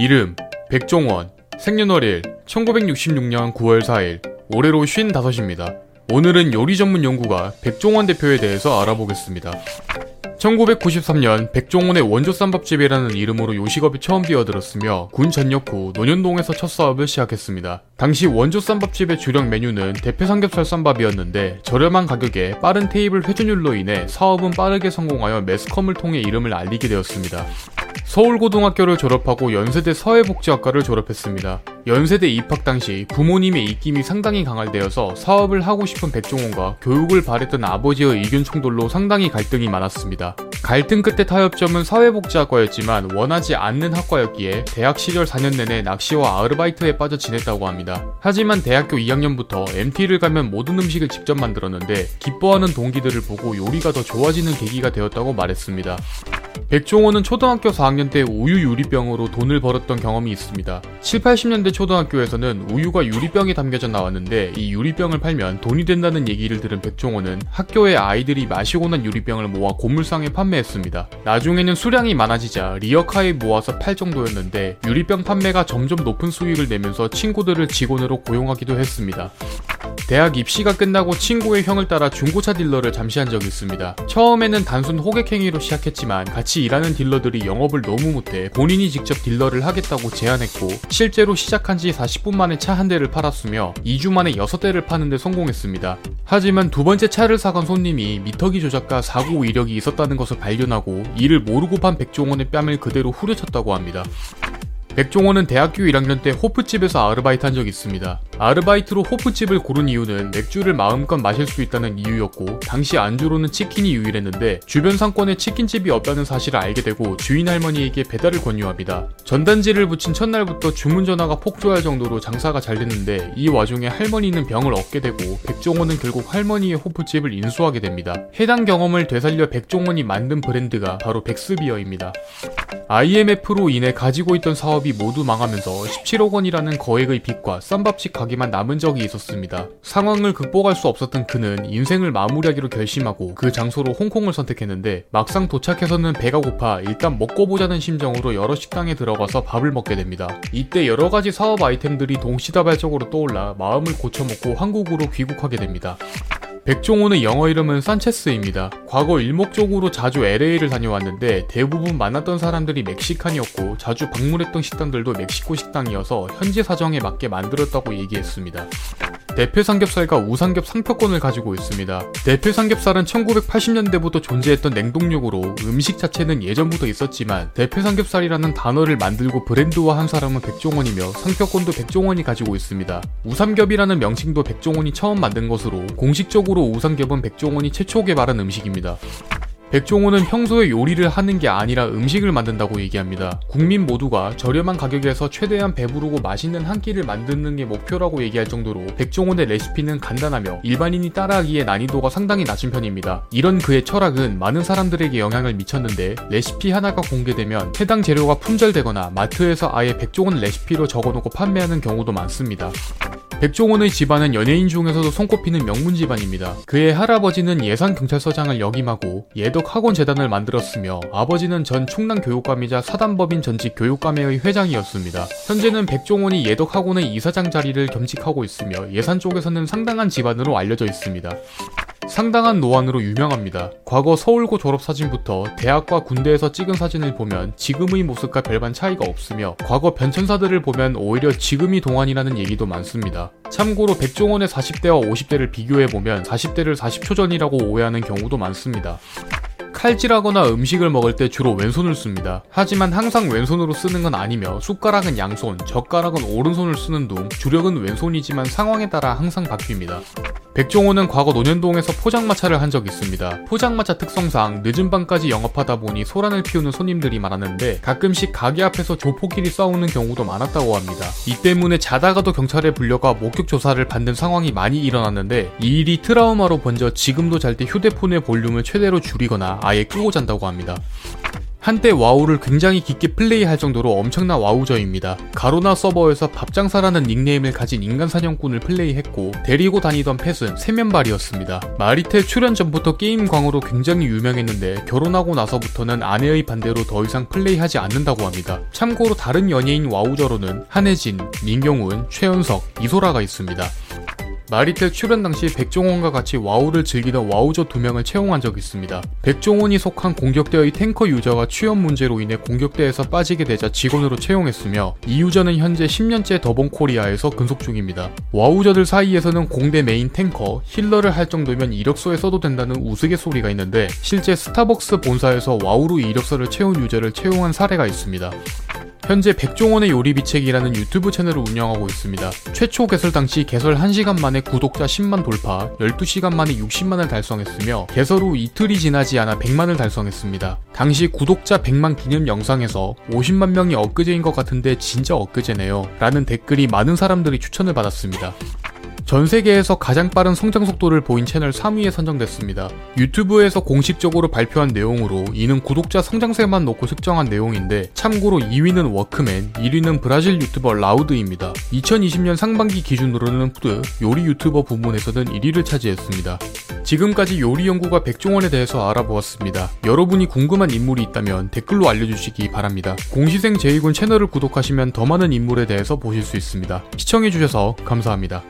이름 백종원 생년월일 1966년 9월 4일 올해로 55입니다. 오늘은 요리 전문 연구가 백종원 대표에 대해서 알아보겠습니다. 1993년 백종원의 원조 쌈밥집이라는 이름으로 요식업에 처음 뛰어들었으며 군 전역 후 논현동에서 첫 사업을 시작했습니다. 당시 원조 쌈밥집의 주력 메뉴는 대패 삼겹살 쌈밥이었는데 저렴한 가격에 빠른 테이블 회전율로 인해 사업은 빠르게 성공하여 매스컴을 통해 이름을 알리게 되었습니다. 서울고등학교를 졸업하고 연세대 사회복지학과를 졸업했습니다. 연세대 입학 당시 부모님의 입김이 상당히 강할되어서 사업을 하고 싶은 백종원과 교육을 바랬던 아버지의 의견 충돌로 상당히 갈등이 많았습니다. 갈등 끝에 타협점은 사회복지학과였지만 원하지 않는 학과였기에 대학 시절 4년 내내 낚시와 아르바이트에 빠져 지냈다고 합니다. 하지만 대학교 2학년부터 MT를 가면 모든 음식을 직접 만들었는데 기뻐하는 동기들을 보고 요리가 더 좋아지는 계기가 되었다고 말했습니다. 백종원은 초등학교 4학년 때 우유 유리병으로 돈을 벌었던 경험이 있습니다. 7, 80년대 초등학교에서는 우유가 유리병에 담겨져 나왔는데 이 유리병을 팔면 돈이 된다는 얘기를 들은 백종원은 학교에 아이들이 마시고 난 유리병을 모아 고물상에 판매했습니다. 나중에는 수량이 많아지자 리어카에 모아서 팔 정도였는데 유리병 판매가 점점 높은 수익을 내면서 친구들을 직원으로 고용하기도 했습니다. 대학 입시가 끝나고 친구의 형을 따라 중고차 딜러를 잠시 한 적이 있습니다. 처음에는 단순 호객행위로 시작했지만 같이 일하는 딜러들이 영업을 너무 못해 본인이 직접 딜러를 하겠다고 제안했고 실제로 시작한 지 40분 만에 차 한 대를 팔았으며 2주 만에 6대를 파는데 성공했습니다. 하지만 두 번째 차를 사간 손님이 미터기 조작과 사고 이력이 있었다는 것을 발견하고 이를 모르고 판 백종원의 뺨을 그대로 후려쳤다고 합니다. 백종원은 대학교 1학년 때 호프집에서 아르바이트 한 적이 있습니다. 아르바이트로 호프집을 고른 이유는 맥주를 마음껏 마실 수 있다는 이유였고 당시 안주로는 치킨이 유일했는데 주변 상권에 치킨집이 없다는 사실을 알게 되고 주인 할머니에게 배달을 권유합니다. 전단지를 붙인 첫날부터 주문 전화가 폭주할 정도로 장사가 잘 됐는데 이 와중에 할머니는 병을 얻게 되고 백종원은 결국 할머니의 호프집을 인수하게 됩니다. 해당 경험을 되살려 백종원이 만든 브랜드가 바로 백스비어입니다. IMF로 인해 가지고 있던 사업이 모두 망하면서 17억 원이라는 거액의 빚과 쌈밥집 가 게만 남은 적이 있었습니다. 상황을 극복할 수 없었던 그는 인생을 마무리하기로 결심하고 그 장소로 홍콩을 선택했는데 막상 도착해서는 배가 고파 일단 먹고 보자는 심정으로 여러 식당에 들어가서 밥을 먹게 됩니다. 이때 여러 가지 사업 아이템들이 동시다발적으로 떠올라 마음을 고쳐먹고 한국으로 귀국하게 됩니다. 백종원의 영어 이름은 산체스입니다. 과거 일목적으로 자주 LA를 다녀왔는데 대부분 만났던 사람들이 멕시칸이었고 자주 방문했던 식당들도 멕시코 식당이어서 현지 사정에 맞게 만들었다고 얘기했습니다. 대패 삼겹살과 우삼겹 상표권을 가지고 있습니다. 대패 삼겹살은 1980년대부터 존재했던 냉동육으로 음식 자체는 예전부터 있었지만 대패 삼겹살이라는 단어를 만들고 브랜드화한 사람은 백종원이며 상표권도 백종원이 가지고 있습니다. 우삼겹이라는 명칭도 백종원이 처음 만든 것으로 공식적으로 우삼겹은 백종원이 최초 개발한 음식입니다. 백종원은 평소에 요리를 하는 게 아니라 음식을 만든다고 얘기합니다. 국민 모두가 저렴한 가격에서 최대한 배부르고 맛있는 한 끼를 만드는 게 목표라고 얘기할 정도로 백종원의 레시피는 간단하며 일반인이 따라하기에 난이도가 상당히 낮은 편입니다. 이런 그의 철학은 많은 사람들에게 영향을 미쳤는데 레시피 하나가 공개되면 해당 재료가 품절되거나 마트에서 아예 백종원 레시피로 적어놓고 판매하는 경우도 많습니다. 백종원의 집안은 연예인 중에서도 손꼽히는 명문 집안입니다. 그의 할아버지는 예산경찰서장을 역임하고 예덕학원재단을 만들었으며 아버지는 전 충남교육감이자 사단법인 전직 교육감회의 회장이었습니다. 현재는 백종원이 예덕학원의 이사장 자리를 겸직하고 있으며 예산 쪽에서는 상당한 집안으로 알려져 있습니다. 상당한 노안으로 유명합니다. 과거 서울고 졸업 사진부터 대학과 군대에서 찍은 사진을 보면 지금의 모습과 별반 차이가 없으며 과거 변천사들을 보면 오히려 지금이 동안이라는 얘기도 많습니다. 참고로 백종원의 40대와 50대를 비교해보면 40대를 40초 전이라고 오해하는 경우도 많습니다. 칼질하거나 음식을 먹을 때 주로 왼손을 씁니다. 하지만 항상 왼손으로 쓰는 건 아니며 숟가락은 양손, 젓가락은 오른손을 쓰는 등 주력은 왼손이지만 상황에 따라 항상 바뀝니다. 백종원은 과거 논현동에서 포장마차를 한 적이 있습니다. 포장마차 특성상 늦은 밤까지 영업하다 보니 소란을 피우는 손님들이 많았는데 가끔씩 가게 앞에서 조폭끼리 싸우는 경우도 많았다고 합니다. 이 때문에 자다가도 경찰에 불려가 목격 조사를 받는 상황이 많이 일어났는데 이 일이 트라우마로 번져 지금도 잘 때 휴대폰의 볼륨을 최대로 줄이거나 아예 끄고 잔다고 합니다. 한때 와우를 굉장히 깊게 플레이할 정도로 엄청난 와우저입니다. 가로나 서버에서 밥장사라는 닉네임을 가진 인간 사냥꾼을 플레이했고 데리고 다니던 펫은 세면발이었습니다. 마리텔 출연 전부터 게임광으로 굉장히 유명했는데 결혼하고 나서부터는 아내의 반대로 더 이상 플레이하지 않는다고 합니다. 참고로 다른 연예인 와우저로는 한혜진, 민경훈, 유연석, 이소라가 있습니다. 마리텔 출연 당시 백종원과 같이 와우를 즐기던 와우저 두 명을 채용한 적이 있습니다. 백종원이 속한 공격대의 탱커 유저가 취업 문제로 인해 공격대에서 빠지게 되자 직원으로 채용했으며 이 유저는 현재 10년째 더본 코리아에서 근속 중입니다. 와우저들 사이에서는 공대 메인 탱커, 힐러를 할 정도면 이력서에 써도 된다는 우스갯소리가 있는데 실제 스타벅스 본사에서 와우로 이력서를 채운 유저를 채용한 사례가 있습니다. 현재 백종원의 요리 비책이라는 유튜브 채널을 운영하고 있습니다. 최초 개설 당시 개설 1시간 만에 구독자 10만 돌파, 12시간 만에 60만을 달성했으며 개설 후 이틀이 지나지 않아 100만을 달성했습니다. 당시 구독자 100만 기념 영상에서 50만 명이 엊그제인 것 같은데 진짜 엊그제네요. 라는 댓글이 많은 사람들이 추천을 받았습니다. 전 세계에서 가장 빠른 성장 속도를 보인 채널 3위에 선정됐습니다. 유튜브에서 공식적으로 발표한 내용으로 이는 구독자 성장세만 놓고 측정한 내용인데 참고로 2위는 워크맨, 1위는 브라질 유튜버 라우드입니다. 2020년 상반기 기준으로는 푸드, 요리 유튜버 부문에서는 1위를 차지했습니다. 지금까지 요리 연구가 백종원에 대해서 알아보았습니다. 여러분이 궁금한 인물이 있다면 댓글로 알려주시기 바랍니다. 공시생 제이군 채널을 구독하시면 더 많은 인물에 대해서 보실 수 있습니다. 시청해주셔서 감사합니다.